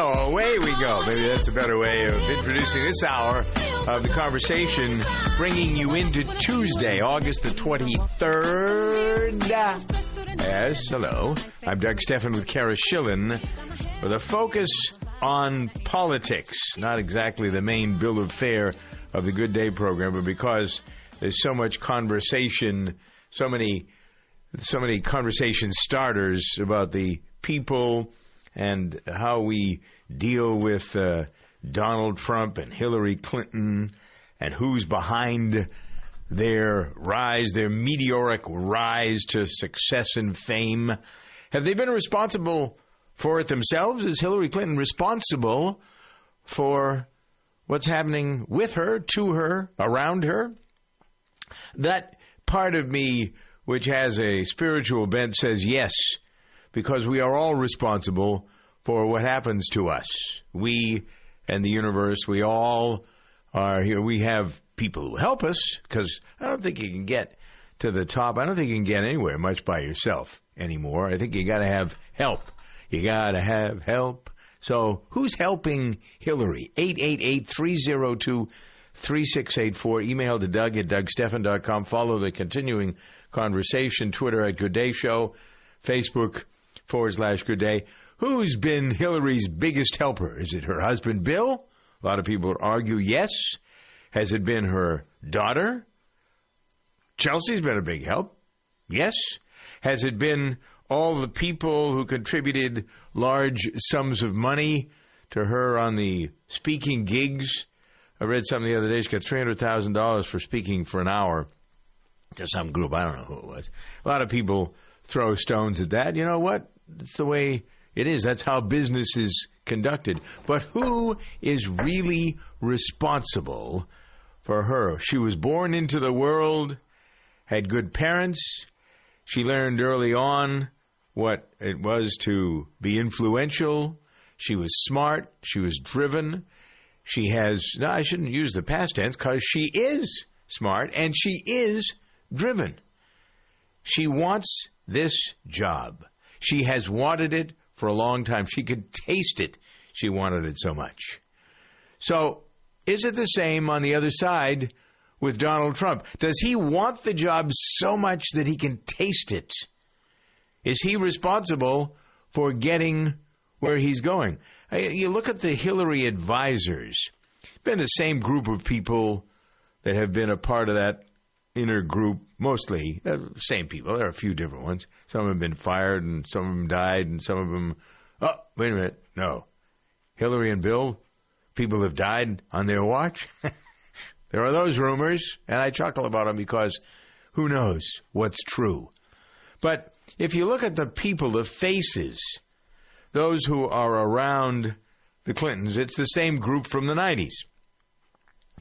go. Away we go. Maybe that's a better way of introducing this hour of the conversation, bringing you into Tuesday, August the 23rd. Yes, hello. I'm Doug Stephan with Kara Schillen with a focus on politics. Not exactly the main bill of fare of the Good Day program, but because there's so much conversation, so many so many conversation starters about the people and how we deal with uh, Donald Trump and Hillary Clinton and who's behind their rise, their meteoric rise to success and fame. Have they been responsible for it themselves? Is Hillary Clinton responsible for what's happening with her, to her, around her? That part of me, which has a spiritual bent, says yes, because we are all responsible for what happens to us. We and the universe, we all are here. We have people who help us because I don't think you can get to the top. I don't think you can get anywhere much by yourself anymore. I think you got to have help. You got to have help. So who's helping Hillary? 888-302-3684. Email to Doug at DougStephan.com. Follow the continuing conversation. Twitter at Good Day Show. Facebook forward slash Good Day. Who's been Hillary's biggest helper? Is it her husband, Bill? A lot of people argue yes. Has it been her daughter? Chelsea's been a big help. Yes. Has it been all the people who contributed large sums of money to her on the speaking gigs? I read something the other day. She got $300,000 for speaking for an hour to some group. I don't know who it was. A lot of people throw stones at that. You know what? It's the way it is. That's how business is conducted. But who is really responsible for her? She was born into the world, had good parents. She learned early on what it was to be influential. She was smart. She was driven. She has, no, I shouldn't use the past tense because she is smart and she is driven. She wants this job. She has wanted it for a long time. She could taste it. She wanted it so much. So, is it the same on the other side with Donald Trump? Does he want the job so much that he can taste it? Is he responsible for getting where he's going? Uh, You look at the Hillary advisors, been the same group of people that have been a part of that inner group, mostly uh, same people. There are a few different ones. Some have been fired, and some of them died, and some of them. Oh, wait a minute, no, Hillary and Bill, people have died on their watch. there are those rumors, and I chuckle about them because who knows what's true. But if you look at the people, the faces, those who are around the Clintons, it's the same group from the 90s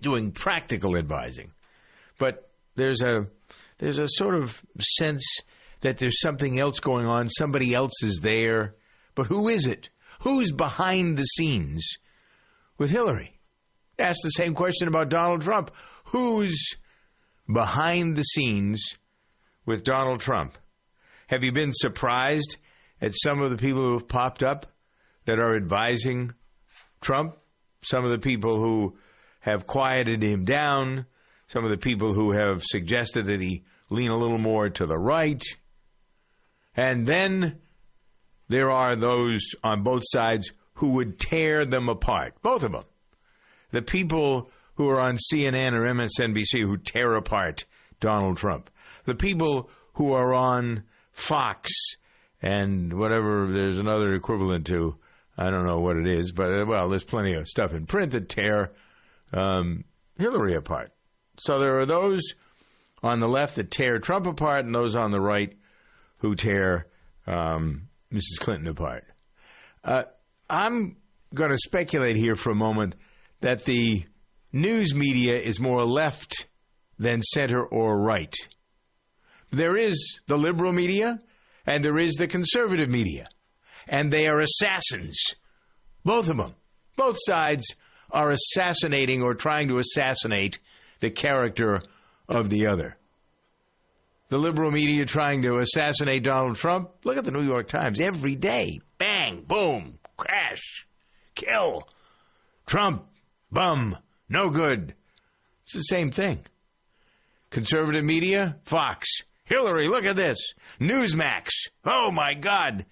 doing practical advising. But there's a there's a sort of sense that there's something else going on, somebody else is there. But who is it? Who's behind the scenes with Hillary? Ask the same question about Donald Trump. Who's behind the scenes with Donald Trump? Have you been surprised at some of the people who have popped up that are advising Trump? Some of the people who have quieted him down, some of the people who have suggested that he lean a little more to the right. And then there are those on both sides who would tear them apart, both of them. The people who are on CNN or MSNBC who tear apart Donald Trump. The people who are on Fox and whatever there's another equivalent to. I don't know what it is, but uh, well, there's plenty of stuff in print that tear um, Hillary apart. So there are those on the left that tear Trump apart, and those on the right who tear um, Mrs. Clinton apart. Uh, I'm going to speculate here for a moment that the news media is more left than center or right there is the liberal media and there is the conservative media. And they are assassins. Both of them. Both sides are assassinating or trying to assassinate the character of the other. The liberal media trying to assassinate Donald Trump. Look at the New York Times every day. Bang, boom, crash, kill. Trump, bum, no good. It's the same thing. Conservative media, Fox. Hillary, look at this. Newsmax. Oh my God.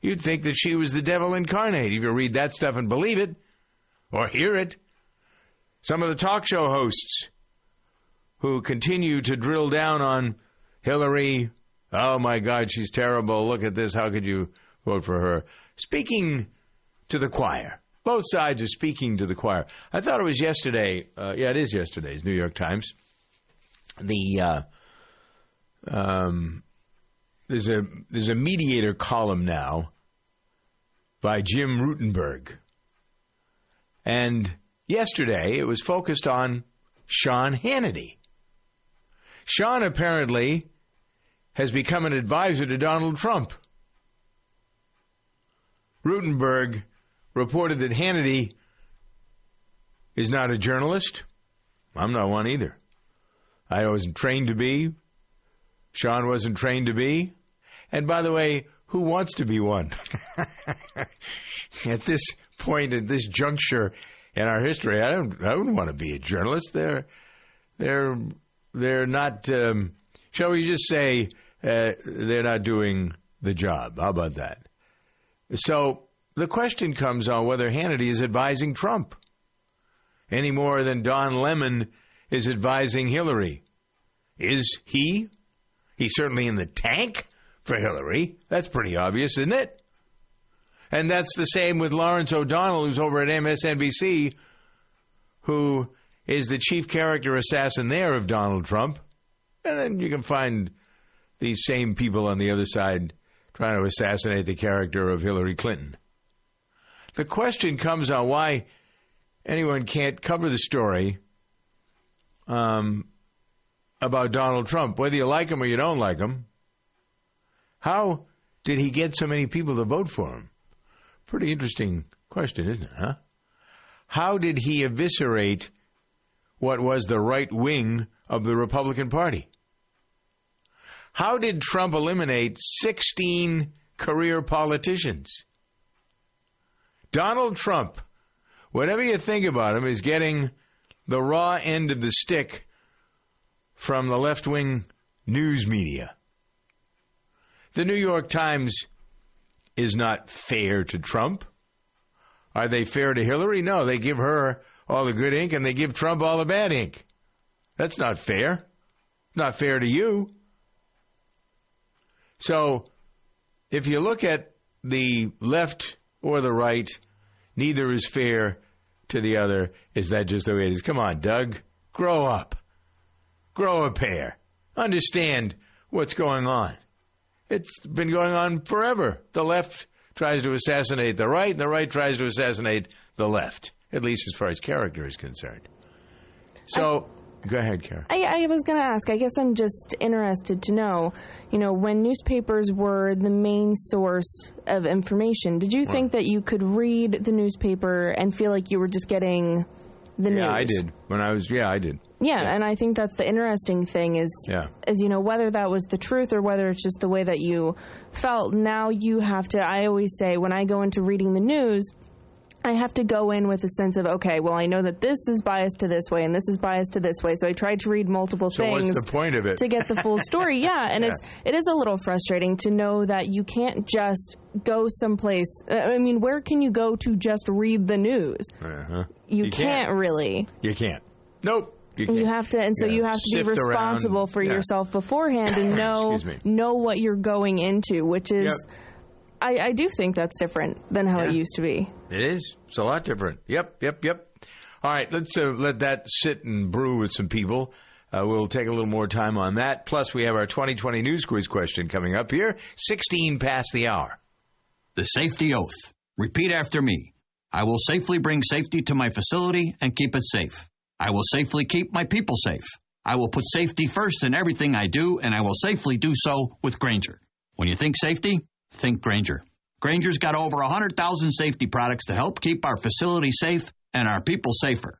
You'd think that she was the devil incarnate if you read that stuff and believe it or hear it. Some of the talk show hosts who continue to drill down on Hillary. Oh my God, she's terrible. Look at this. How could you vote for her? Speaking to the choir. Both sides are speaking to the choir. I thought it was yesterday. Uh, yeah, it is yesterday's New York Times. The uh, um, there's a there's a mediator column now by Jim Rutenberg, and yesterday it was focused on Sean Hannity. Sean apparently has become an advisor to Donald Trump. Rutenberg reported that Hannity is not a journalist. I'm not one either. I wasn't trained to be. Sean wasn't trained to be. And by the way, who wants to be one? at this point, at this juncture in our history, I don't. I wouldn't want to be a journalist. They're, they're, they're not. Um, shall we just say uh, they're not doing the job? How about that? So the question comes on whether Hannity is advising Trump any more than Don Lemon is advising Hillary. Is he? He's certainly in the tank for Hillary. That's pretty obvious, isn't it? And that's the same with Lawrence O'Donnell, who's over at MSNBC, who is the chief character assassin there of Donald Trump. And then you can find these same people on the other side trying to assassinate the character of Hillary Clinton. The question comes on why anyone can't cover the story um, about Donald Trump, whether you like him or you don't like him. How did he get so many people to vote for him? Pretty interesting question, isn't it, huh? How did he eviscerate what was the right wing of the Republican Party? How did Trump eliminate 16 career politicians? Donald Trump, whatever you think about him, is getting the raw end of the stick from the left wing news media. The New York Times is not fair to Trump. Are they fair to Hillary? No, they give her all the good ink and they give Trump all the bad ink. That's not fair. Not fair to you. So, if you look at the left or the right, neither is fair to the other. Is that just the way it is? Come on, Doug. Grow up. Grow a pair. Understand what's going on. It's been going on forever. The left tries to assassinate the right, and the right tries to assassinate the left, at least as far as character is concerned. So, go ahead, Karen. I, I was going to ask. I guess I'm just interested to know, you know, when newspapers were the main source of information, did you think that you could read the newspaper and feel like you were just getting the news? Yeah, I did. When I was, yeah, I did. Yeah, and I think that's the interesting thing is, Yeah. is you know whether that was the truth or whether it's just the way that you felt. Now you have to. I always say when I go into reading the news. I have to go in with a sense of okay, well, I know that this is biased to this way and this is biased to this way, so I tried to read multiple So things what's the point of it? to get the full story. Yeah, and it's it is a little frustrating to know that you can't just go someplace. I mean, where can you go to just read the news? Uh-huh. You, You can't, can't. really. You can't. Nope. You. You have to, and so Yeah, you have to be responsible around. for Yeah. yourself beforehand and know know what you're going into, which is, Yep. I, I do think that's different than how it used to be. It is. It's a lot different. Yep, yep, yep. All right, let's uh, let that sit and brew with some people. Uh, we'll take a little more time on that. Plus, we have our 2020 news quiz question coming up here. 16 past the hour. The safety oath. Repeat after me. I will safely bring safety to my facility and keep it safe. I will safely keep my people safe. I will put safety first in everything I do, and I will safely do so with Grainger. When you think safety, think Grainger. Grainger's got over 100,000 safety products to help keep our facility safe and our people safer.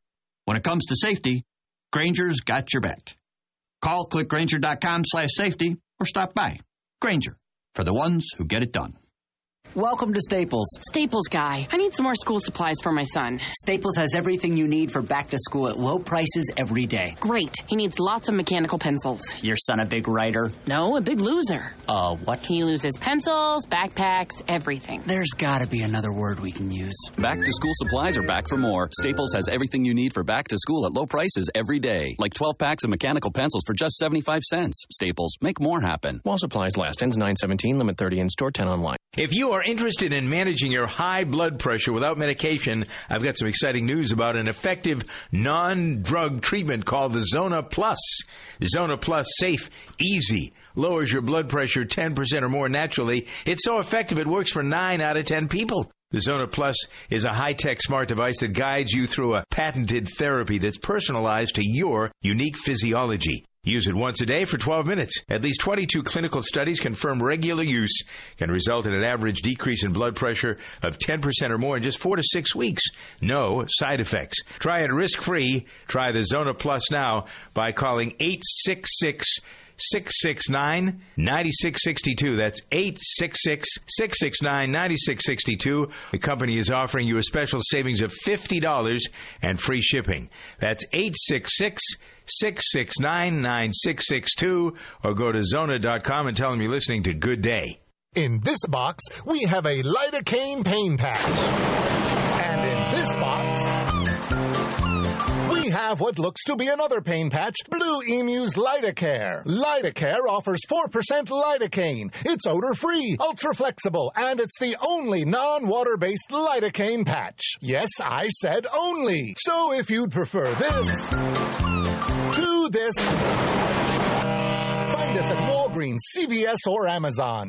When it comes to safety, Grainger's got your back. Call clickgrainger.com slash safety or stop by. Grainger, for the ones who get it done. Welcome to Staples. Staples guy. I need some more school supplies for my son. Staples has everything you need for back to school at low prices every day. Great. He needs lots of mechanical pencils. Your son a big writer? No, a big loser. Uh, what? He loses pencils, backpacks, everything. There's gotta be another word we can use. Back to school supplies are back for more. Staples has everything you need for back to school at low prices every day. Like 12 packs of mechanical pencils for just 75 cents. Staples, make more happen. While supplies last. Ends 917, limit 30 in store, 10 online. If you are interested in managing your high blood pressure without medication, I've got some exciting news about an effective non-drug treatment called the Zona Plus. Zona Plus, safe, easy, lowers your blood pressure 10% or more naturally. It's so effective it works for 9 out of 10 people. The Zona Plus is a high-tech smart device that guides you through a patented therapy that's personalized to your unique physiology. Use it once a day for 12 minutes. At least 22 clinical studies confirm regular use can result in an average decrease in blood pressure of 10% or more in just 4 to 6 weeks. No side effects. Try it risk-free. Try the Zona Plus now by calling 866 669 9662. That's 866 669 9662. The company is offering you a special savings of $50 and free shipping. That's 866 669 9662 or go to Zona.com and tell them you're listening to Good Day. In this box, we have a lidocaine pain patch. And in this box, we have what looks to be another pain patch, Blue Emu's Lidocare. Lidocare offers 4% lidocaine. It's odor-free, ultra-flexible, and it's the only non-water-based lidocaine patch. Yes, I said only. So if you'd prefer this to this, find us at Walgreens, CVS, or Amazon.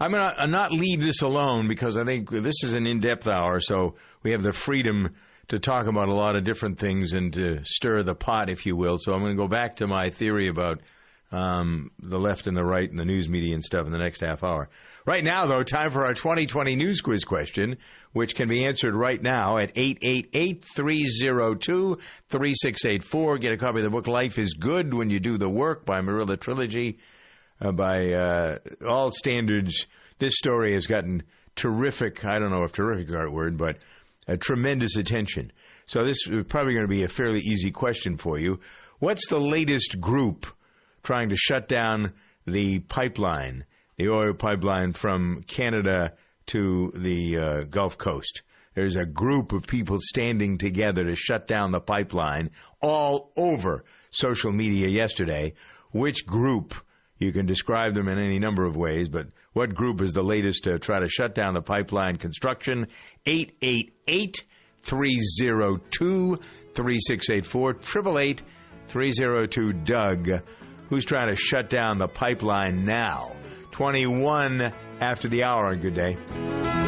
I'm going to not leave this alone because I think this is an in depth hour, so we have the freedom to talk about a lot of different things and to stir the pot, if you will. So I'm going to go back to my theory about um, the left and the right and the news media and stuff in the next half hour. Right now, though, time for our 2020 news quiz question, which can be answered right now at 888 302 3684. Get a copy of the book Life is Good When You Do the Work by Marilla Trilogy uh, by uh, all standards. This story has gotten terrific. I don't know if terrific is the right word, but a tremendous attention. So this is probably going to be a fairly easy question for you. What's the latest group trying to shut down the pipeline, the oil pipeline from Canada to the uh, Gulf Coast? There's a group of people standing together to shut down the pipeline all over social media yesterday. Which group? You can describe them in any number of ways, but what group is the latest to try to shut down the pipeline construction? 888 302 3684 888 302 Doug. Who's trying to shut down the pipeline now? 21 after the hour. Good day.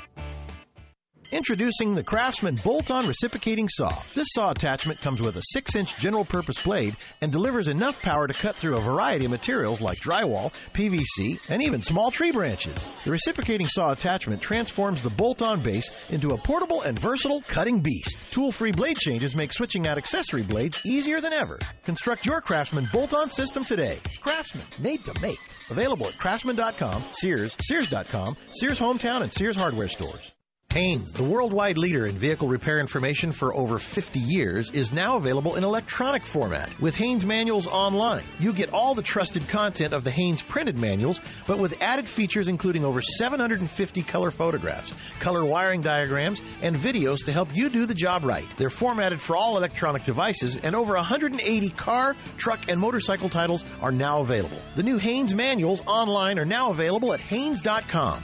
Introducing the Craftsman bolt-on reciprocating saw. This saw attachment comes with a 6-inch general-purpose blade and delivers enough power to cut through a variety of materials like drywall, PVC, and even small tree branches. The reciprocating saw attachment transforms the bolt-on base into a portable and versatile cutting beast. Tool-free blade changes make switching out accessory blades easier than ever. Construct your Craftsman bolt-on system today. Craftsman, made to make. Available at craftsman.com, Sears, Sears.com, Sears Hometown, and Sears Hardware stores. Haynes, the worldwide leader in vehicle repair information for over 50 years, is now available in electronic format. With Haynes Manuals Online, you get all the trusted content of the Haynes printed manuals, but with added features including over 750 color photographs, color wiring diagrams, and videos to help you do the job right. They're formatted for all electronic devices, and over 180 car, truck, and motorcycle titles are now available. The new Haynes Manuals Online are now available at Haynes.com.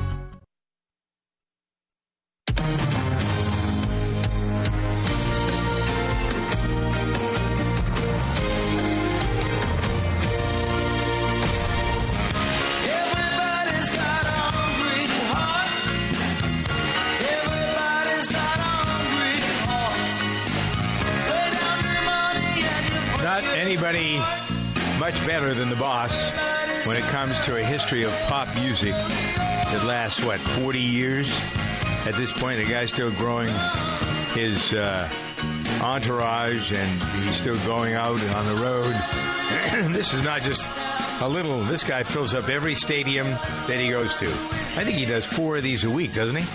Anybody much better than the boss when it comes to a history of pop music that lasts, what, 40 years? At this point, the guy's still growing his uh, entourage and he's still going out on the road. this is not just a little, this guy fills up every stadium that he goes to. I think he does four of these a week, doesn't he?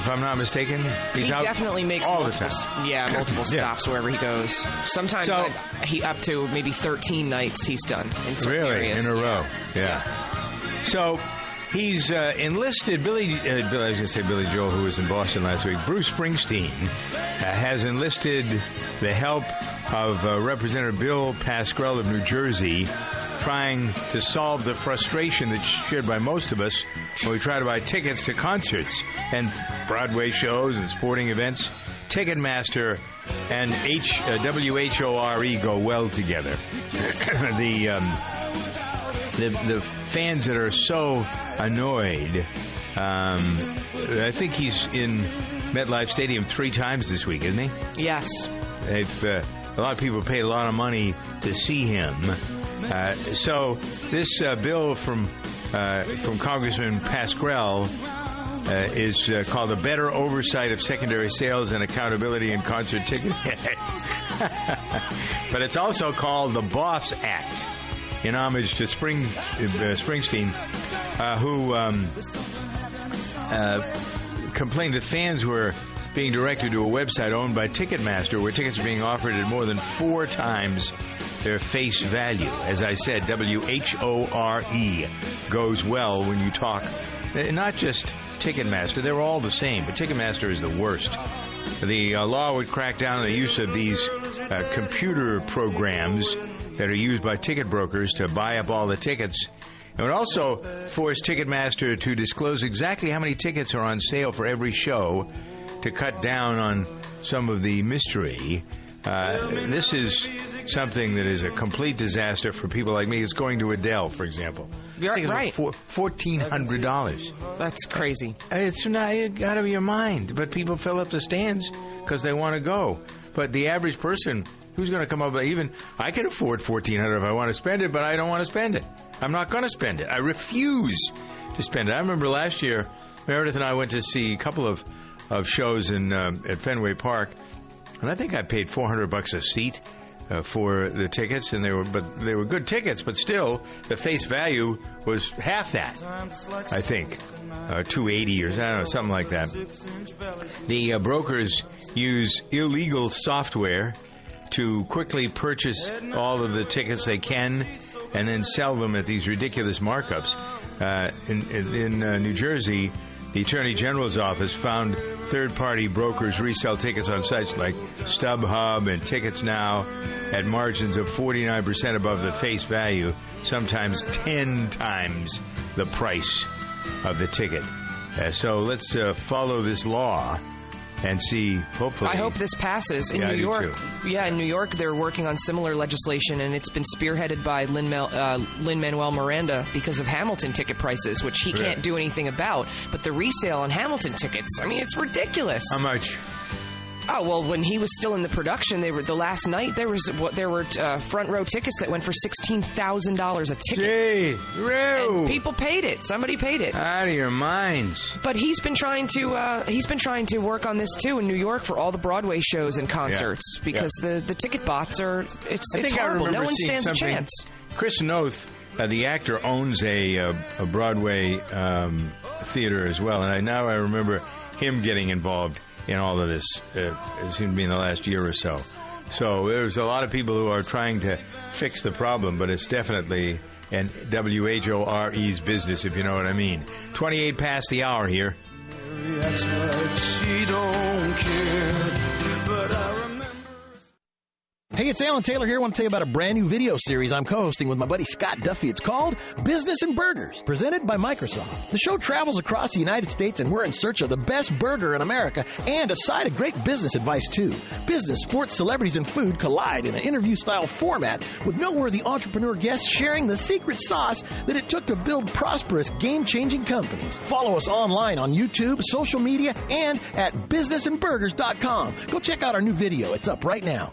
If I'm not mistaken, he's he out definitely makes all the multiple, time. yeah, multiple Yeah. stops wherever he goes. Sometimes So- he up to maybe 13 nights he's done in Really, areas. in a Yeah. row. Yeah. So he's uh, enlisted Billy. Uh, Bill, I was going to say Billy Joel, who was in Boston last week. Bruce Springsteen uh, has enlisted the help of uh, Representative Bill Pascrell of New Jersey. Trying to solve the frustration that's shared by most of us when we try to buy tickets to concerts and Broadway shows and sporting events. Ticketmaster and H, uh, WHORE go well together. the um, the the fans that are so annoyed. Um, I think he's in MetLife Stadium three times this week, isn't he? Yes. They've, uh, a lot of people paid a lot of money to see him. Uh, so this uh, bill from uh, from Congressman Pascrell is uh, called the Better Oversight of Secondary Sales and Accountability in Concert Ticket. but it's also called the Boss Act in homage to Spring, uh, Springsteen, uh, who um, uh, complained that fans were being directed to a website owned by Ticketmaster where tickets are being offered at more than four times their face value. As I said, W H O R E goes well when you talk. Not just Ticketmaster, they're all the same, but Ticketmaster is the worst. The uh, law would crack down on the use of these uh, computer programs that are used by ticket brokers to buy up all the tickets. It would also force Ticketmaster to disclose exactly how many tickets are on sale for every show to cut down on some of the mystery. Uh, this is something that is a complete disaster for people like me. It's going to Adele, for example. You're right. Fourteen hundred dollars. That's crazy. It's not out of your mind. But people fill up the stands because they want to go. But the average person who's going to come up with even I can afford fourteen hundred if I want to spend it, but I don't want to spend it. I'm not going to spend it. I refuse to spend it. I remember last year, Meredith and I went to see a couple of of shows in um, at Fenway Park, and I think I paid four hundred bucks a seat. Uh, for the tickets, and they were, but they were good tickets. But still, the face value was half that. I think, uh, two eighty or I don't know, something like that. The uh, brokers use illegal software to quickly purchase all of the tickets they can, and then sell them at these ridiculous markups. Uh, in in, in uh, New Jersey, The Attorney General's office found third party brokers resell tickets on sites like StubHub and Tickets Now at margins of 49% above the face value, sometimes 10 times the price of the ticket. Uh, so let's uh, follow this law and see, hopefully. I hope this passes in Yeah, New York. too. Yeah, in New York, they're working on similar legislation, and it's been spearheaded by Lin uh, Manuel Miranda because of Hamilton ticket prices, which he can't do anything about. But the resale on Hamilton tickets, I mean, it's ridiculous. How much? Oh well, when he was still in the production, they were the last night. There was what there were uh, front row tickets that went for sixteen thousand dollars a ticket. Gee, people paid it. Somebody paid it. Out of your minds. But he's been trying to uh, he's been trying to work on this too in New York for all the Broadway shows and concerts Yeah. because the, the ticket bots are it's I it's horrible. No one stands a chance. Chris Noth, uh, the actor, owns a, uh, a Broadway um, theater as well, and I now I remember him getting involved in all of this. Uh, it seemed to be in the last year or so. So there's a lot of people who are trying to fix the problem, but it's definitely an WHORE's business, if you know what I mean. 28 past the hour here. Hey, it's Alan Taylor here. I want to tell you about a brand new video series I'm co-hosting with my buddy Scott Duffy. It's called Business and Burgers, presented by Microsoft. The show travels across the United States and we're in search of the best burger in America and a side of great business advice too. Business, sports, celebrities, and food collide in an interview-style format with noteworthy entrepreneur guests sharing the secret sauce that it took to build prosperous, game-changing companies. Follow us online on YouTube, social media, and at businessandburgers.com. Go check out our new video. It's up right now.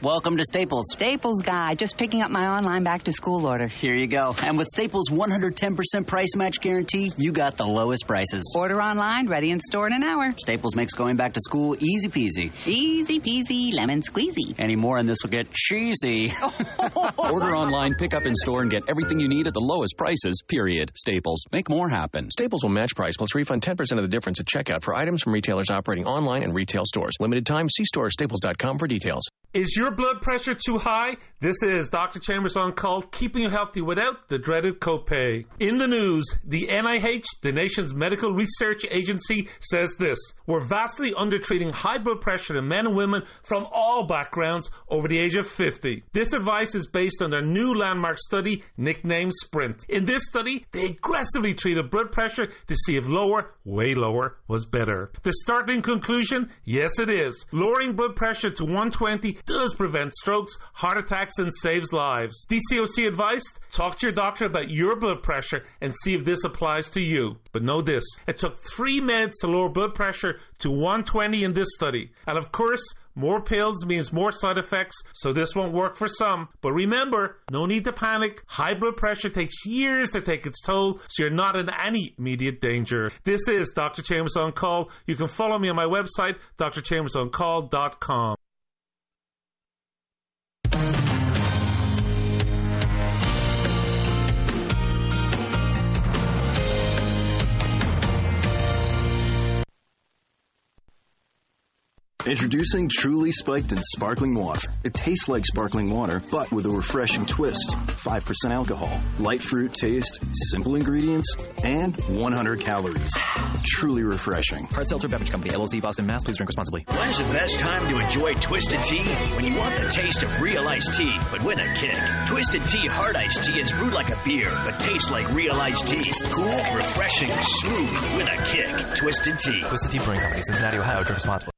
Welcome to Staples. Staples guy, just picking up my online back to school order. Here you go. And with Staples 110% price match guarantee, you got the lowest prices. Order online, ready in store in an hour. Staples makes going back to school easy peasy. Easy peasy, lemon squeezy. Any more and this will get cheesy. Order online, pick up in store, and get everything you need at the lowest prices, period. Staples. Make more happen. Staples will match price plus refund 10% of the difference at checkout for items from retailers operating online and retail stores. Limited time. See store staples.com for details. Is your blood pressure too high? This is Dr. Chambers on call, keeping you healthy without the dreaded copay. In the news, the NIH, the nation's medical research agency, says this We're vastly undertreating high blood pressure in men and women from all backgrounds over the age of 50. This advice is based on their new landmark study, nicknamed SPRINT. In this study, they aggressively treated blood pressure to see if lower, way lower, was better. The startling conclusion? Yes, it is. Lowering blood pressure to 120 does prevent strokes, heart attacks, and saves lives. DCOC advice? Talk to your doctor about your blood pressure and see if this applies to you. But know this it took three meds to lower blood pressure to 120 in this study. And of course, more pills means more side effects, so this won't work for some. But remember, no need to panic. High blood pressure takes years to take its toll, so you're not in any immediate danger. This is Dr. Chambers on Call. You can follow me on my website, drchambersoncall.com. Introducing Truly Spiked and Sparkling Water. It tastes like sparkling water, but with a refreshing twist. 5% alcohol, light fruit taste, simple ingredients, and 100 calories. Truly refreshing. Hard Seltzer Beverage Company, LLC, Boston, Mass. Please drink responsibly. When's the best time to enjoy Twisted Tea? When you want the taste of real iced tea, but with a kick. Twisted Tea Hard Iced Tea is brewed like a beer, but tastes like real iced tea. Cool, refreshing, smooth, with a kick. Twisted Tea. Twisted Tea Brewing Company, Cincinnati, Ohio. Drink responsibly.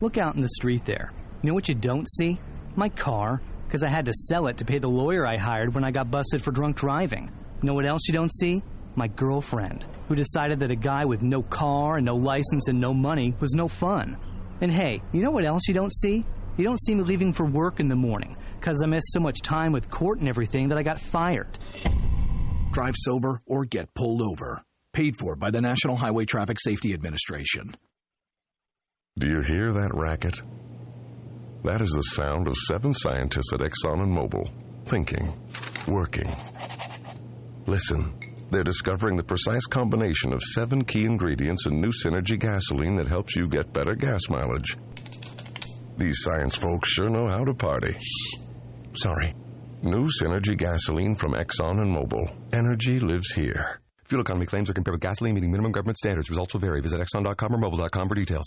Look out in the street there. You know what you don't see? My car, because I had to sell it to pay the lawyer I hired when I got busted for drunk driving. Know what else you don't see? My girlfriend, who decided that a guy with no car and no license and no money was no fun. And hey, you know what else you don't see? You don't see me leaving for work in the morning, because I missed so much time with court and everything that I got fired. Drive sober or get pulled over. Paid for by the National Highway Traffic Safety Administration. Do you hear that racket? That is the sound of seven scientists at Exxon and Mobil, thinking, working. Listen, they're discovering the precise combination of seven key ingredients in new Synergy gasoline that helps you get better gas mileage. These science folks sure know how to party. Sorry. New Synergy gasoline from Exxon and Mobil. Energy lives here. Fuel economy claims are compared with gasoline meeting minimum government standards. Results will vary. Visit Exxon.com or Mobil.com for details.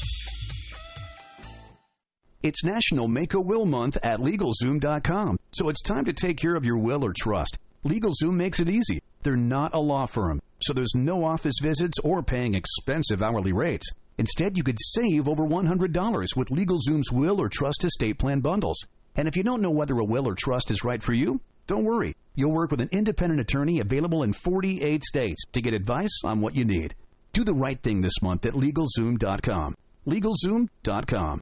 It's National Make a Will Month at LegalZoom.com, so it's time to take care of your will or trust. LegalZoom makes it easy. They're not a law firm, so there's no office visits or paying expensive hourly rates. Instead, you could save over $100 with LegalZoom's will or trust estate plan bundles. And if you don't know whether a will or trust is right for you, don't worry. You'll work with an independent attorney available in 48 states to get advice on what you need. Do the right thing this month at LegalZoom.com. LegalZoom.com.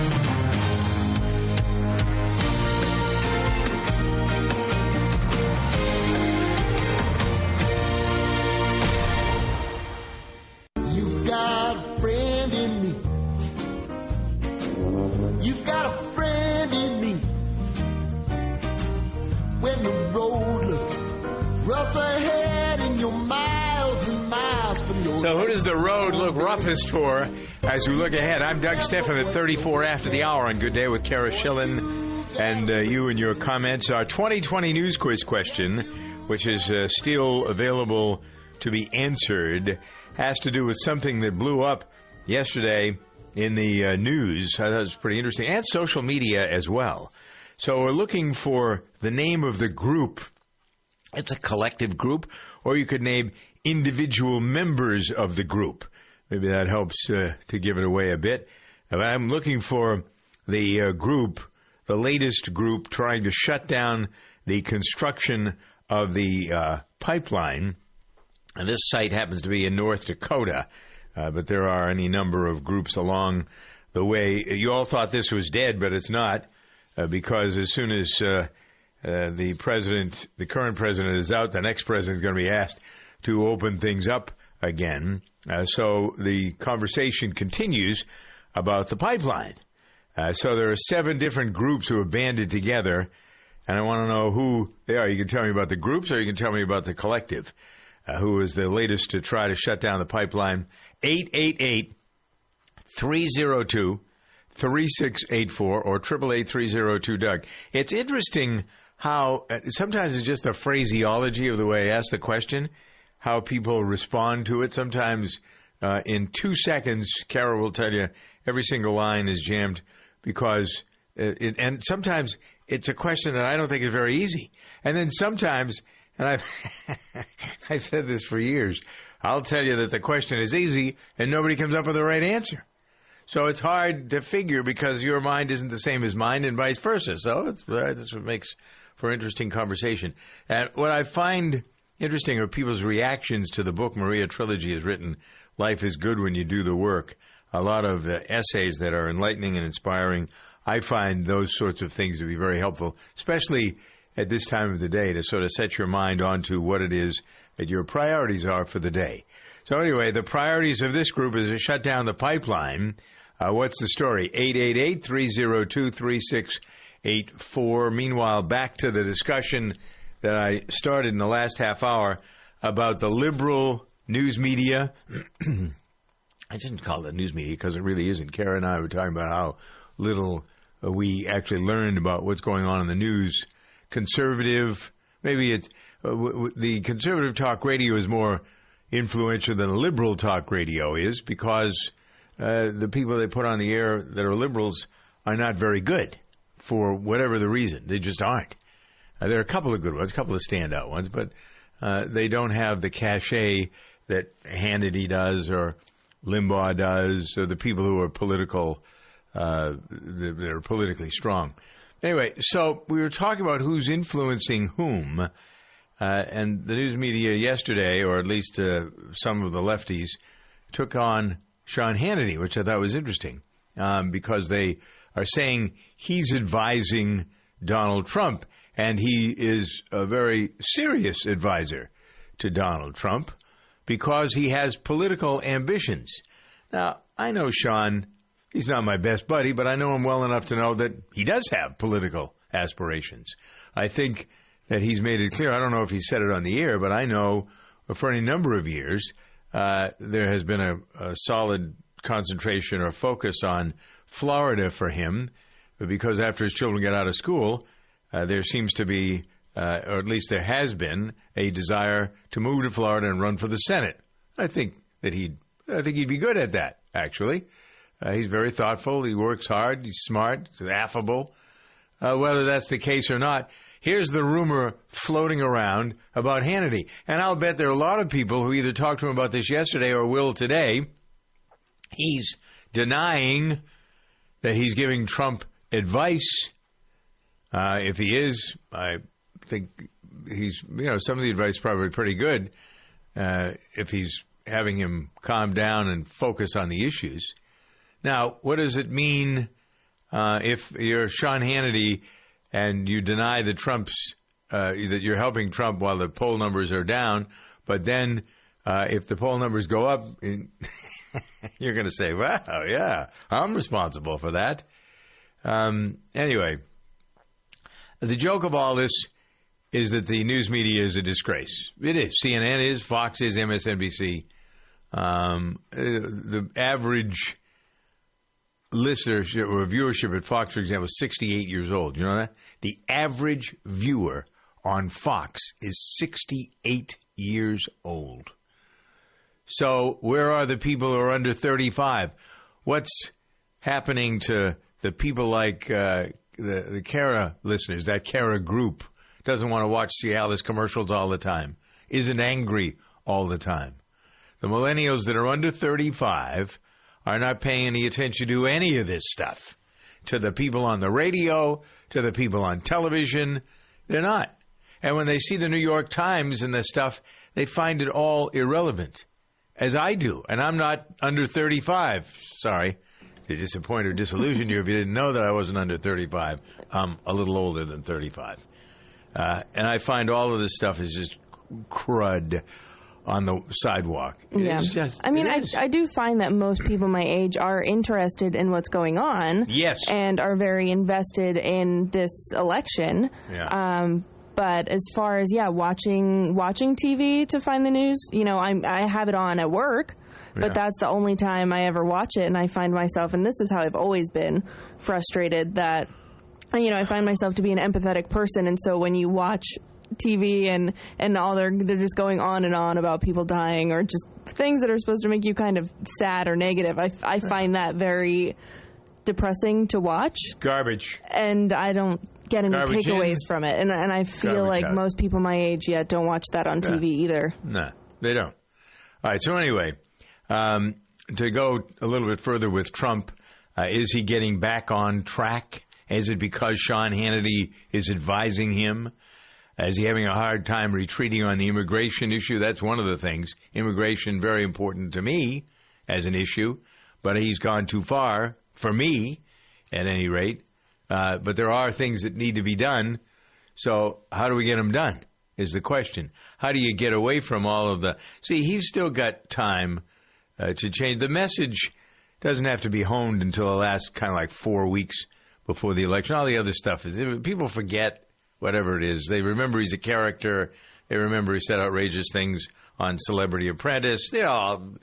You've So, who does the road look roughest for as we look ahead? I'm Doug Stephan at 34 after the hour on Good Day with Kara Schillen. And uh, you and your comments. Our 2020 news quiz question, which is uh, still available to be answered, has to do with something that blew up yesterday in the uh, news. I thought it was pretty interesting, and social media as well. So, we're looking for the name of the group it's a collective group, or you could name individual members of the group. Maybe that helps uh, to give it away a bit. I'm looking for the uh, group, the latest group trying to shut down the construction of the uh, pipeline. And this site happens to be in North Dakota, uh, but there are any number of groups along the way. You all thought this was dead, but it's not, uh, because as soon as uh, the president, the current president is out, the next president is going to be asked to open things up again. Uh, so the conversation continues about the pipeline. Uh, so there are seven different groups who have banded together, and I want to know who they are. You can tell me about the groups, or you can tell me about the collective, uh, who is the latest to try to shut down the pipeline. 888 302 3684 or 888 Doug. It's interesting how uh, sometimes it's just the phraseology of the way I ask the question, how people respond to it. Sometimes uh, in two seconds, Carol will tell you every single line is jammed because, uh, it, and sometimes it's a question that I don't think is very easy. And then sometimes, and I've I've said this for years, I'll tell you that the question is easy and nobody comes up with the right answer. So it's hard to figure because your mind isn't the same as mine and vice versa. So it's, uh, that's what makes for interesting conversation. And what I find interesting are people's reactions to the book Maria Trilogy has written life is good when you do the work. A lot of uh, essays that are enlightening and inspiring. I find those sorts of things to be very helpful, especially at this time of the day to sort of set your mind onto what it is that your priorities are for the day. So anyway, the priorities of this group is to shut down the pipeline. Uh, what's the story? 888-302-3684. Meanwhile, back to the discussion that I started in the last half hour about the liberal news media. I didn't call it news media because it really isn't. Kara and I were talking about how little uh, we actually learned about what's going on in the news. Conservative, maybe it's uh, w- w- the conservative talk radio is more influential than liberal talk radio is because uh, the people they put on the air that are liberals are not very good for whatever the reason. They just aren't. Uh, there are a couple of good ones, a couple of standout ones, but uh, they don't have the cachet that Hannity does or Limbaugh does, or the people who are political, uh, that are politically strong. Anyway, so we were talking about who's influencing whom, uh, and the news media yesterday, or at least uh, some of the lefties, took on Sean Hannity, which I thought was interesting um, because they are saying he's advising Donald Trump, and he is a very serious advisor to Donald Trump because he has political ambitions. Now, I know Sean, he's not my best buddy, but I know him well enough to know that he does have political aspirations. I think that he's made it clear. I don't know if he said it on the air, but I know for any number of years uh, there has been a, a solid concentration or focus on Florida for him because after his children get out of school, uh, there seems to be, uh, or at least there has been, a desire to move to Florida and run for the Senate. I think that he'd, I think he'd be good at that. Actually, uh, he's very thoughtful. He works hard. He's smart. He's affable. Uh, whether that's the case or not, here's the rumor floating around about Hannity, and I'll bet there are a lot of people who either talked to him about this yesterday or will today. He's denying that he's giving Trump advice. Uh, if he is, I think he's, you know, some of the advice probably pretty good uh, if he's having him calm down and focus on the issues. Now, what does it mean uh, if you're Sean Hannity and you deny that Trump's uh, that you're helping Trump while the poll numbers are down, but then uh, if the poll numbers go up, you're going to say, "Wow, yeah, I'm responsible for that." Um, anyway, the joke of all this is that the news media is a disgrace. It is. CNN is, Fox is, MSNBC. Um, the average listenership or viewership at Fox, for example, is 68 years old. You know that? The average viewer on Fox is 68 years old. So, where are the people who are under 35? What's happening to the people like uh, the, the Kara listeners, that Kara group? Doesn't want to watch Cialis commercials all the time, isn't angry all the time. The millennials that are under 35 are not paying any attention to any of this stuff. To the people on the radio, to the people on television, they're not. And when they see the New York Times and the stuff, they find it all irrelevant, as I do. And I'm not under 35. Sorry to disappoint or disillusion you if you didn't know that I wasn't under 35. I'm a little older than 35. Uh, and I find all of this stuff is just crud on the sidewalk. Yeah. Just, I mean, I. I do find that most people my age are interested in what's going on. Yes. And are very invested in this election. Yeah. Um, but as far as yeah, watching watching TV to find the news, you know, I'm I have it on at work, Yeah. but that's the only time I ever watch it, and I find myself, and this is how I've always been frustrated that, you know, I find myself to be an empathetic person, and so when you watch TV and and all they're they're just going on and on about people dying or just things that are supposed to make you kind of sad or negative. I I find that very depressing to watch Garbage. and I don't get any Garbage in. takeaways from it. And and I feel Garbage like out. most people my age yet don't watch that on Yeah. TV either. No, they don't. All right. So anyway, um, to go a little bit further with Trump, uh, is he getting back on track? Is it because Sean Hannity is advising him? Is he having a hard time retreating on the immigration issue? That's one of the things. Immigration, very important to me as an issue, but he's gone too far for me, at any rate. Uh, but there are things that need to be done. So, how do we get them done? Is the question. How do you get away from all of the. See, he's still got time uh, to change. The message doesn't have to be honed until the last kind of like four weeks before the election. All the other stuff is. People forget whatever it is. They remember he's a character. They remember he said outrageous things on Celebrity Apprentice. They all.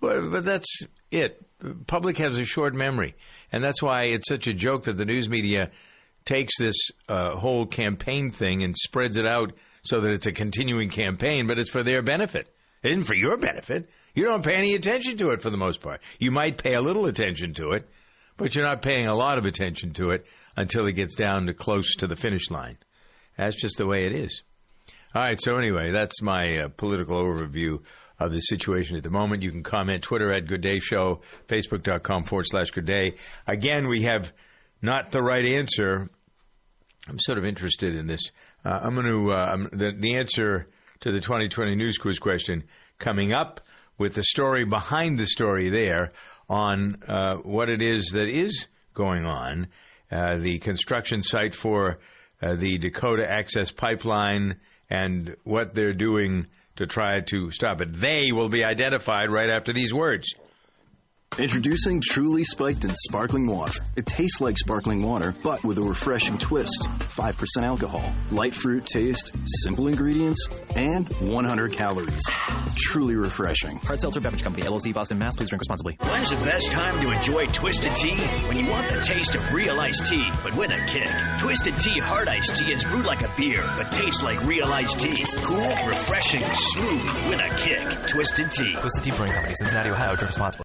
But that's it. Public has a short memory. And that's why it's such a joke that the news media takes this uh, whole campaign thing and spreads it out so that it's a continuing campaign, but it's for their benefit. It isn't for your benefit. You don't pay any attention to it for the most part. You might pay a little attention to it, but you're not paying a lot of attention to it until it gets down to close to the finish line. That's just the way it is. All right, so anyway, that's my uh, political overview of the situation at the moment. You can comment Twitter at Good Day Show, Facebook.com forward slash Good Day. Again, we have not the right answer. I'm sort of interested in this. Uh, I'm going to, uh, the, the answer to the 2020 News Quiz question coming up with the story behind the story there on uh, what it is that is going on. Uh, the construction site for uh, the Dakota Access Pipeline and what they're doing to try to stop it. They will be identified right after these words. Introducing Truly Spiked and Sparkling Water. It tastes like sparkling water, but with a refreshing twist. 5% alcohol, light fruit taste, simple ingredients, and 100 calories. Truly refreshing. Hard Seltzer Beverage Company, LLC, Boston, Mass. Please drink responsibly. When's the best time to enjoy Twisted Tea? When you want the taste of real iced tea, but with a kick. Twisted Tea Hard Iced Tea is brewed like a beer, but tastes like real iced tea. Cool, refreshing, smooth, with a kick. Twisted Tea. Twisted Tea Brewing Company, Cincinnati, Ohio. Drink responsibly.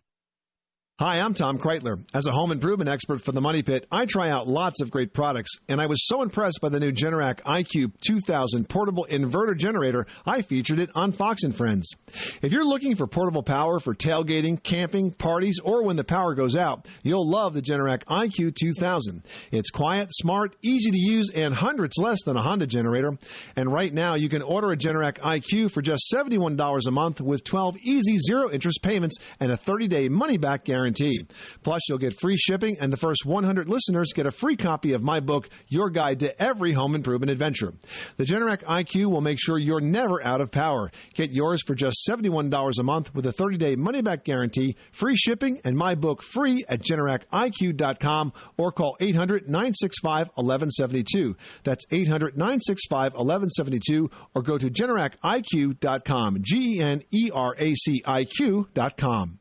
Hi, I'm Tom Kraeutler. As a home improvement expert for the Money Pit, I try out lots of great products, and I was so impressed by the new Generac iQ 2000 portable inverter generator, I featured it on Fox and Friends. If you're looking for portable power for tailgating, camping, parties, or when the power goes out, you'll love the Generac iQ 2000. It's quiet, smart, easy to use, and hundreds less than a Honda generator. And right now, you can order a Generac iQ for just $71 a month with 12 easy zero interest payments and a 30 day money back guarantee. Plus, you'll get free shipping, and the first 100 listeners get a free copy of my book, Your Guide to Every Home Improvement Adventure. The Generac IQ will make sure you're never out of power. Get yours for just $71 a month with a 30 day money back guarantee, free shipping, and my book free at GeneracIQ.com or call 800 965 1172. That's 800 965 1172 or go to GeneracIQ.com. G E N E R A C I Q.com.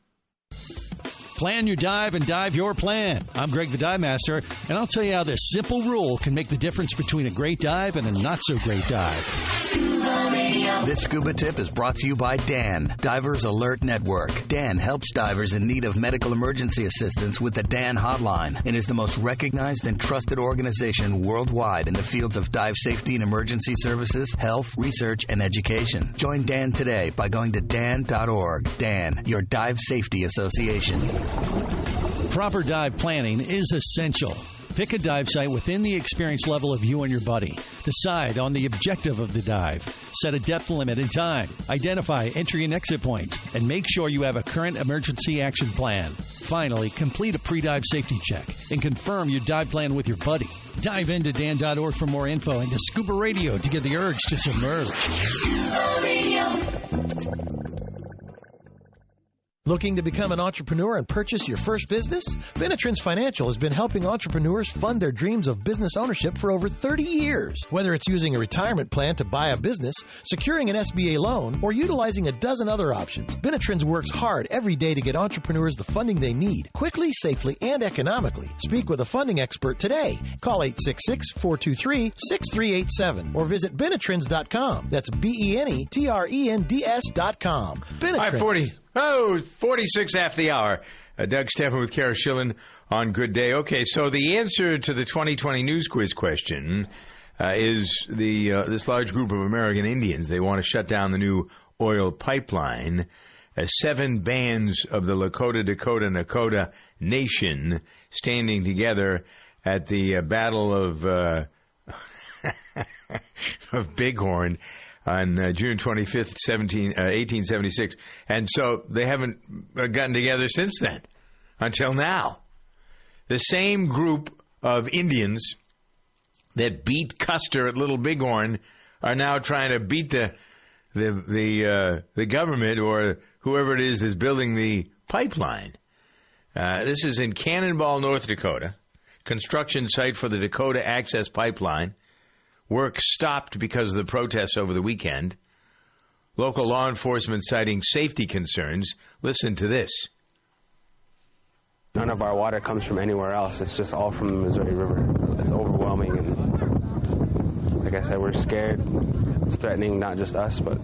Plan your dive and dive your plan. I'm Greg the Dive Master, and I'll tell you how this simple rule can make the difference between a great dive and a not so great dive. This scuba tip is brought to you by Dan, Divers Alert Network. Dan helps divers in need of medical emergency assistance with the Dan Hotline and is the most recognized and trusted organization worldwide in the fields of dive safety and emergency services, health, research, and education. Join Dan today by going to dan.org. Dan, your dive safety association. Proper dive planning is essential. Pick a dive site within the experience level of you and your buddy. Decide on the objective of the dive. Set a depth limit and time. Identify entry and exit points. And make sure you have a current emergency action plan. Finally, complete a pre dive safety check and confirm your dive plan with your buddy. Dive into Dan.org for more info and to Scuba Radio to get the urge to submerge. Looking to become an entrepreneur and purchase your first business? Benetrends Financial has been helping entrepreneurs fund their dreams of business ownership for over 30 years. Whether it's using a retirement plan to buy a business, securing an SBA loan, or utilizing a dozen other options, Benetrends works hard every day to get entrepreneurs the funding they need, quickly, safely, and economically. Speak with a funding expert today. Call 866 423 6387 or visit Benetrends.com. That's B E N E T R E N D S.com. Hi, 40, oh, 46 after the hour. Uh, Doug Stephan with Kara Schillen on Good Day. Okay, so the answer to the 2020 news quiz question uh, is the uh, this large group of American Indians. They want to shut down the new oil pipeline. Uh, seven bands of the Lakota, Dakota, Nakota Nation standing together at the uh, Battle of uh, of Bighorn on uh, June 25th, 17, uh, 1876. And so they haven't uh, gotten together since then until now. The same group of Indians that beat Custer at Little Bighorn are now trying to beat the the the uh, the government or whoever it is that's building the pipeline. Uh, this is in Cannonball, North Dakota, construction site for the Dakota Access Pipeline. Work stopped because of the protests over the weekend. Local law enforcement citing safety concerns. Listen to this. None of our water comes from anywhere else. It's just all from the Missouri River. It's overwhelming, and like I said, we're scared. It's threatening not just us, but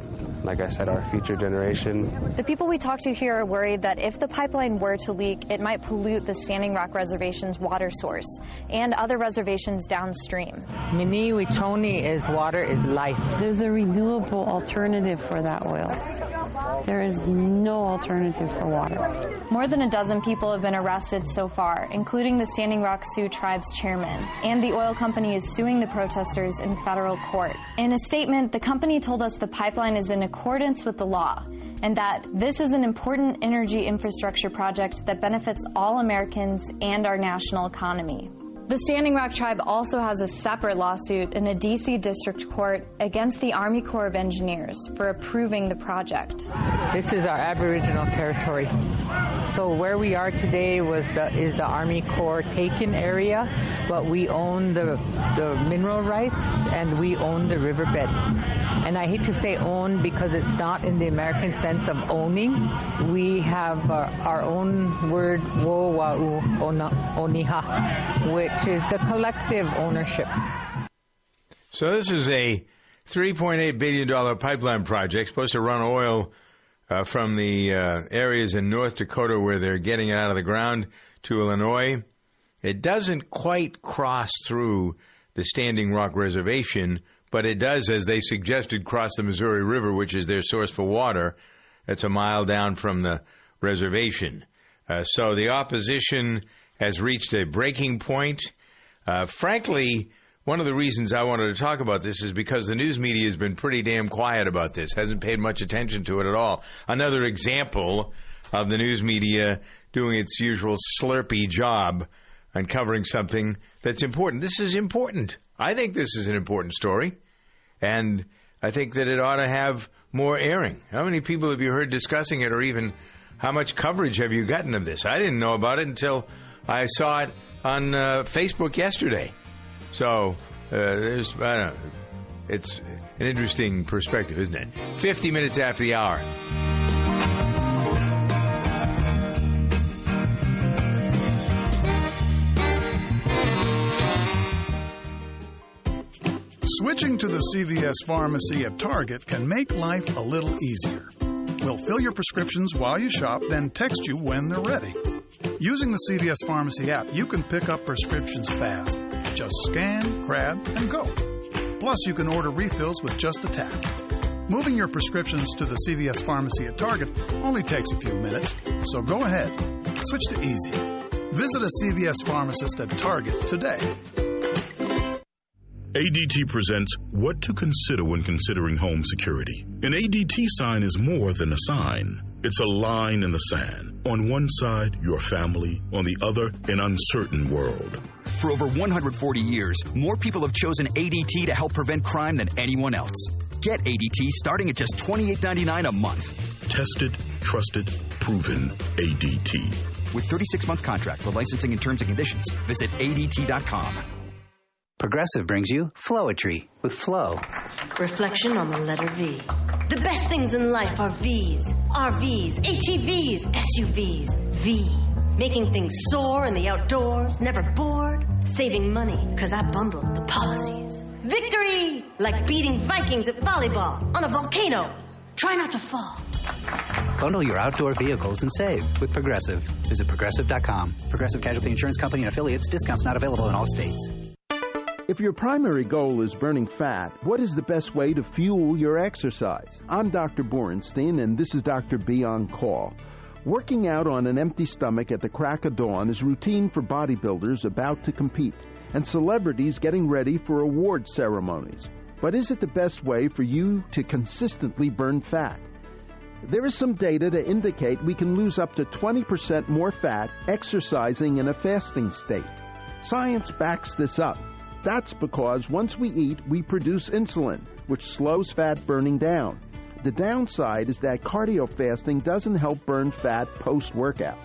like I said, our future generation. The people we talked to here are worried that if the pipeline were to leak, it might pollute the Standing Rock Reservation's water source and other reservations downstream. Mni Wiconi is water is life. There's a renewable alternative for that oil. There is no alternative for water. More than a dozen people have been arrested so far, including the Standing Rock Sioux Tribe's chairman, and the oil company is suing the protesters in federal court. In a statement, the company told us the pipeline is in accordance with the law and that this is an important energy infrastructure project that benefits all Americans and our national economy. The Standing Rock Tribe also has a separate lawsuit in a D.C. District Court against the Army Corps of Engineers for approving the project. This is our Aboriginal territory. So where we are today was the, is the Army Corps taken area, but we own the, the mineral rights and we own the riverbed. And I hate to say own because it's not in the American sense of owning. We have our, our own word, wo wa'u oniha, which is the collective ownership. So this is a $3.8 billion pipeline project supposed to run oil uh, from the uh, areas in North Dakota where they're getting it out of the ground to Illinois. It doesn't quite cross through the Standing Rock Reservation, but it does, as they suggested, cross the Missouri River, which is their source for water. That's a mile down from the reservation. Uh, so the opposition has reached a breaking point. Uh, frankly, one of the reasons I wanted to talk about this is because the news media has been pretty damn quiet about this, hasn't paid much attention to it at all. Another example of the news media doing its usual slurpy job on covering something that's important. This is important. I think this is an important story, and I think that it ought to have more airing. How many people have you heard discussing it, or even how much coverage have you gotten of this? I didn't know about it until I saw it on uh, Facebook yesterday. So uh, there's, I don't know, it's an interesting perspective, isn't it? 50 minutes after the hour. Switching to the CVS pharmacy at Target can make life a little easier. We'll fill your prescriptions while you shop, then text you when they're ready. Using the CVS Pharmacy app, you can pick up prescriptions fast. Just scan, grab, and go. Plus, you can order refills with just a tap. Moving your prescriptions to the CVS Pharmacy at Target only takes a few minutes, so go ahead. Switch to easy. Visit a CVS pharmacist at Target today. ADT presents What to Consider When Considering Home Security. An ADT sign is more than a sign. It's a line in the sand. On one side, your family. On the other, an uncertain world. For over 140 years, more people have chosen ADT to help prevent crime than anyone else. Get ADT starting at just $28.99 a month. Tested, trusted, proven ADT. With 36 month contract for licensing and terms and conditions, visit ADT.com. Progressive brings you Flowetry with Flow. Reflection on the letter V. The best things in life are V's. RVs, ATVs, SUVs. V. Making things soar in the outdoors, never bored. Saving money, because I bundled the policies. Victory! Like beating Vikings at volleyball on a volcano. Try not to fall. Bundle your outdoor vehicles and save with Progressive. Visit progressive.com. Progressive Casualty Insurance Company and affiliates. Discounts not available in all states. If your primary goal is burning fat, what is the best way to fuel your exercise? I'm Dr. Borenstein, and this is Dr. B on Call. Working out on an empty stomach at the crack of dawn is routine for bodybuilders about to compete and celebrities getting ready for award ceremonies. But is it the best way for you to consistently burn fat? There is some data to indicate we can lose up to 20% more fat exercising in a fasting state. Science backs this up. That's because once we eat, we produce insulin, which slows fat burning down. The downside is that cardio fasting doesn't help burn fat post workout.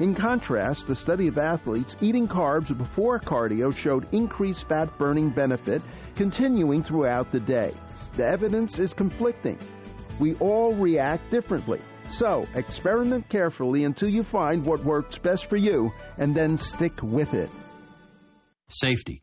In contrast, a study of athletes eating carbs before cardio showed increased fat burning benefit continuing throughout the day. The evidence is conflicting. We all react differently. So, experiment carefully until you find what works best for you and then stick with it. Safety.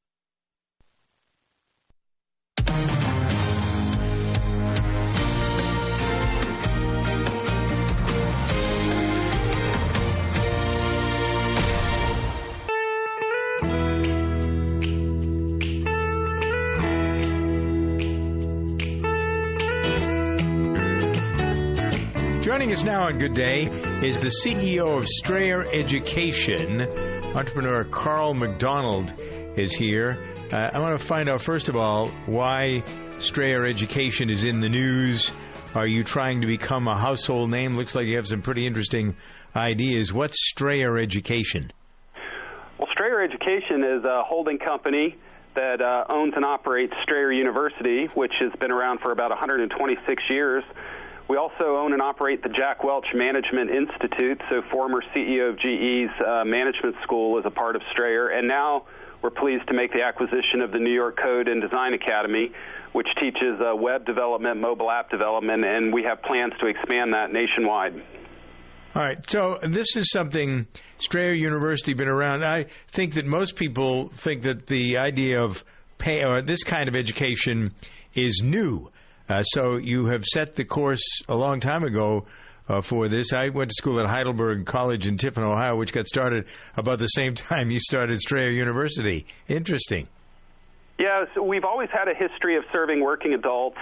Joining us now on Good Day is the CEO of Strayer Education, entrepreneur Karl McDonnell is here. Uh, I want to find out, first of all, why Strayer Education is in the news. Are you trying to become a household name? Looks like you have some pretty interesting ideas. What's Strayer Education? Well, Strayer Education is a holding company that uh, owns and operates Strayer University, which has been around for about 126 years. We also own and operate the Jack Welch Management Institute, so former CEO of GE's uh, management school is a part of Strayer, and now we're pleased to make the acquisition of the New York Code and Design Academy, which teaches uh, web development, mobile app development, and we have plans to expand that nationwide. All right, so this is something Strayer University been around. I think that most people think that the idea of pay or this kind of education is new. Uh, so you have set the course a long time ago uh, for this. I went to school at Heidelberg College in Tiffin, Ohio, which got started about the same time you started Strayer University. Interesting. Yeah, so we've always had a history of serving working adults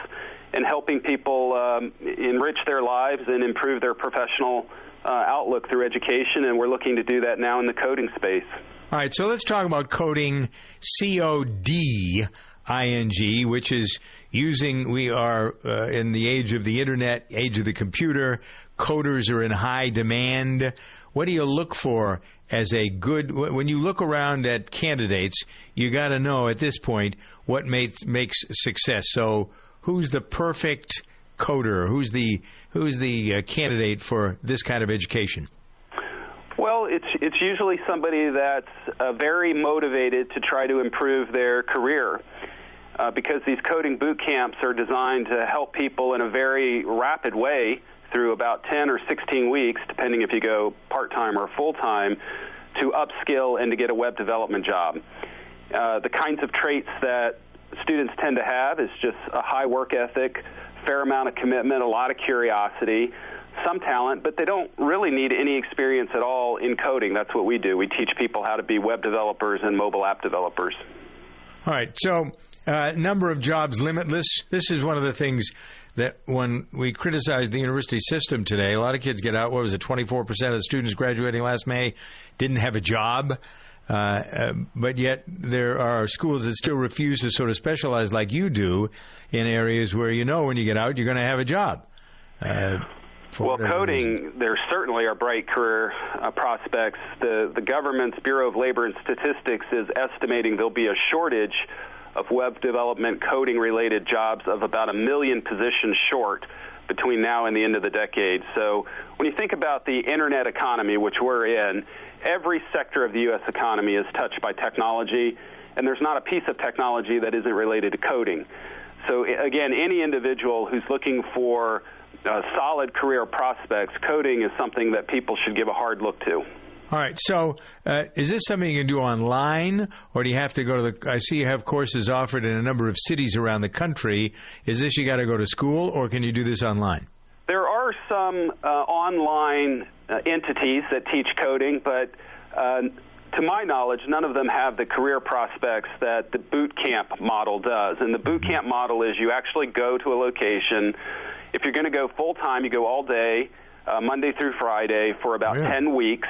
and helping people um, enrich their lives and improve their professional uh, outlook through education, and we're looking to do that now in the coding space. All right, so let's talk about coding, C O D I N G, which is using, we are uh, in the age of the internet, age of the computer. Coders are in high demand. What do you look for as a good, when you look around at candidates, you got to know at this point what makes, makes success. So, who's the perfect coder? Who's the, who's the uh, candidate for this kind of education? Well, it's it's usually somebody that's uh, very motivated to try to improve their career uh, because these coding boot camps are designed to help people in a very rapid way through about 10 or 16 weeks, depending if you go part time or full time, to upskill and to get a web development job. Uh, the kinds of traits that students tend to have is just a high work ethic, fair amount of commitment, a lot of curiosity, some talent, but they don't really need any experience at all in coding. That's what we do. We teach people how to be web developers and mobile app developers. All right. So, uh, number of jobs limitless. This is one of the things that when we criticize the university system today, a lot of kids get out. What was it? Twenty four percent of the students graduating last May didn't have a job. Uh, uh, but yet there are schools that still refuse to sort of specialize like you do in areas where you know when you get out you're going to have a job. Uh, Well, coding, there certainly are bright career uh, prospects. The, the government's Bureau of Labor and Statistics is estimating there'll be a shortage of web development coding related jobs of about a million positions short between now and the end of the decade. So when you think about the internet economy, which we're in, every sector of the U.S. economy is touched by technology, and there's not a piece of technology that isn't related to coding. So again, any individual who's looking for uh, solid career prospects, coding is something that people should give a hard look to. All right. So, uh, is this something you can do online, or do you have to go to the? I see you have courses offered in a number of cities around the country. Is this you got to go to school, or can you do this online? There are some uh, online uh, entities that teach coding, but uh, to my knowledge, none of them have the career prospects that the boot camp model does. And the boot camp model is you actually go to a location. If you're going to go full time, you go all day, uh, Monday through Friday, for about 10 weeks.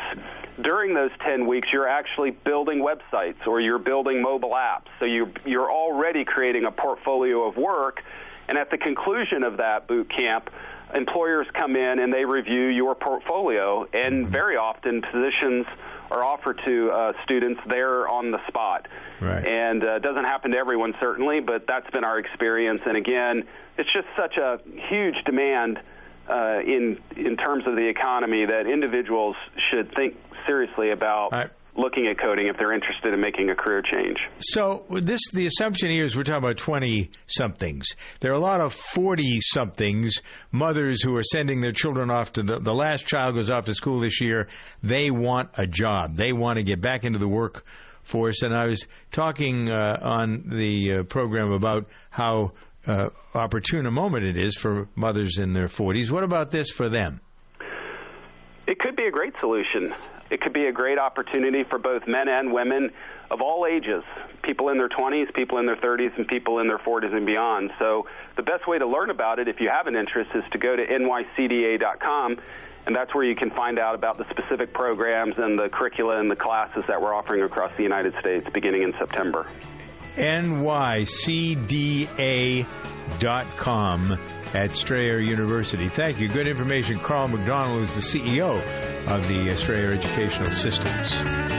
During those 10 weeks, you're actually building websites or you're building mobile apps. So you, you're already creating a portfolio of work. And at the conclusion of that boot camp, employers come in and they review your portfolio, and very often positions are offered to uh, students there on the spot. Right. And uh, it doesn't happen to everyone, certainly, but that's been our experience. And again, it's just such a huge demand uh, in in terms of the economy that individuals should think seriously about looking at coding if they're interested in making a career change. So this the assumption here is we're talking about twenty somethings. There are a lot of forty somethings mothers who are sending their children off to the the last child goes off to school this year. They want a job. They want to get back into the workforce. And I was talking uh, on the uh, program about how uh, opportune a moment it is for mothers in their forties. What about this for them? It could be a great solution. It could be a great opportunity for both men and women of all ages people in their 20s, people in their 30s, and people in their 40s and beyond. So, the best way to learn about it, if you have an interest, is to go to nycda.com, and that's where you can find out about the specific programs and the curricula and the classes that we're offering across the United States beginning in September. nycda.com at Strayer University. Thank you. Good information. Karl McDonnell is the CEO of the Strayer Educational Systems.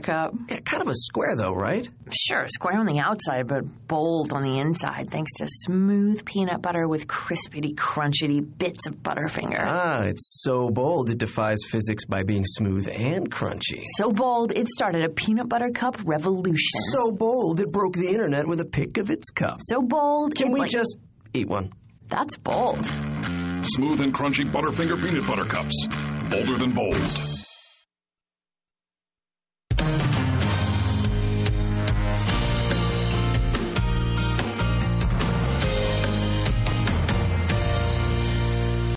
cup. Yeah, kind of a square, though, right? Sure, square on the outside, but bold on the inside, thanks to smooth peanut butter with crispity, crunchity bits of Butterfinger. Ah, it's so bold it defies physics by being smooth and crunchy. So bold, it started a peanut butter cup revolution. So bold it broke the internet with a pick of its cup. So bold. Can it, we like- just eat one? That's bold. Smooth and crunchy Butterfinger peanut butter cups. Bolder than bold.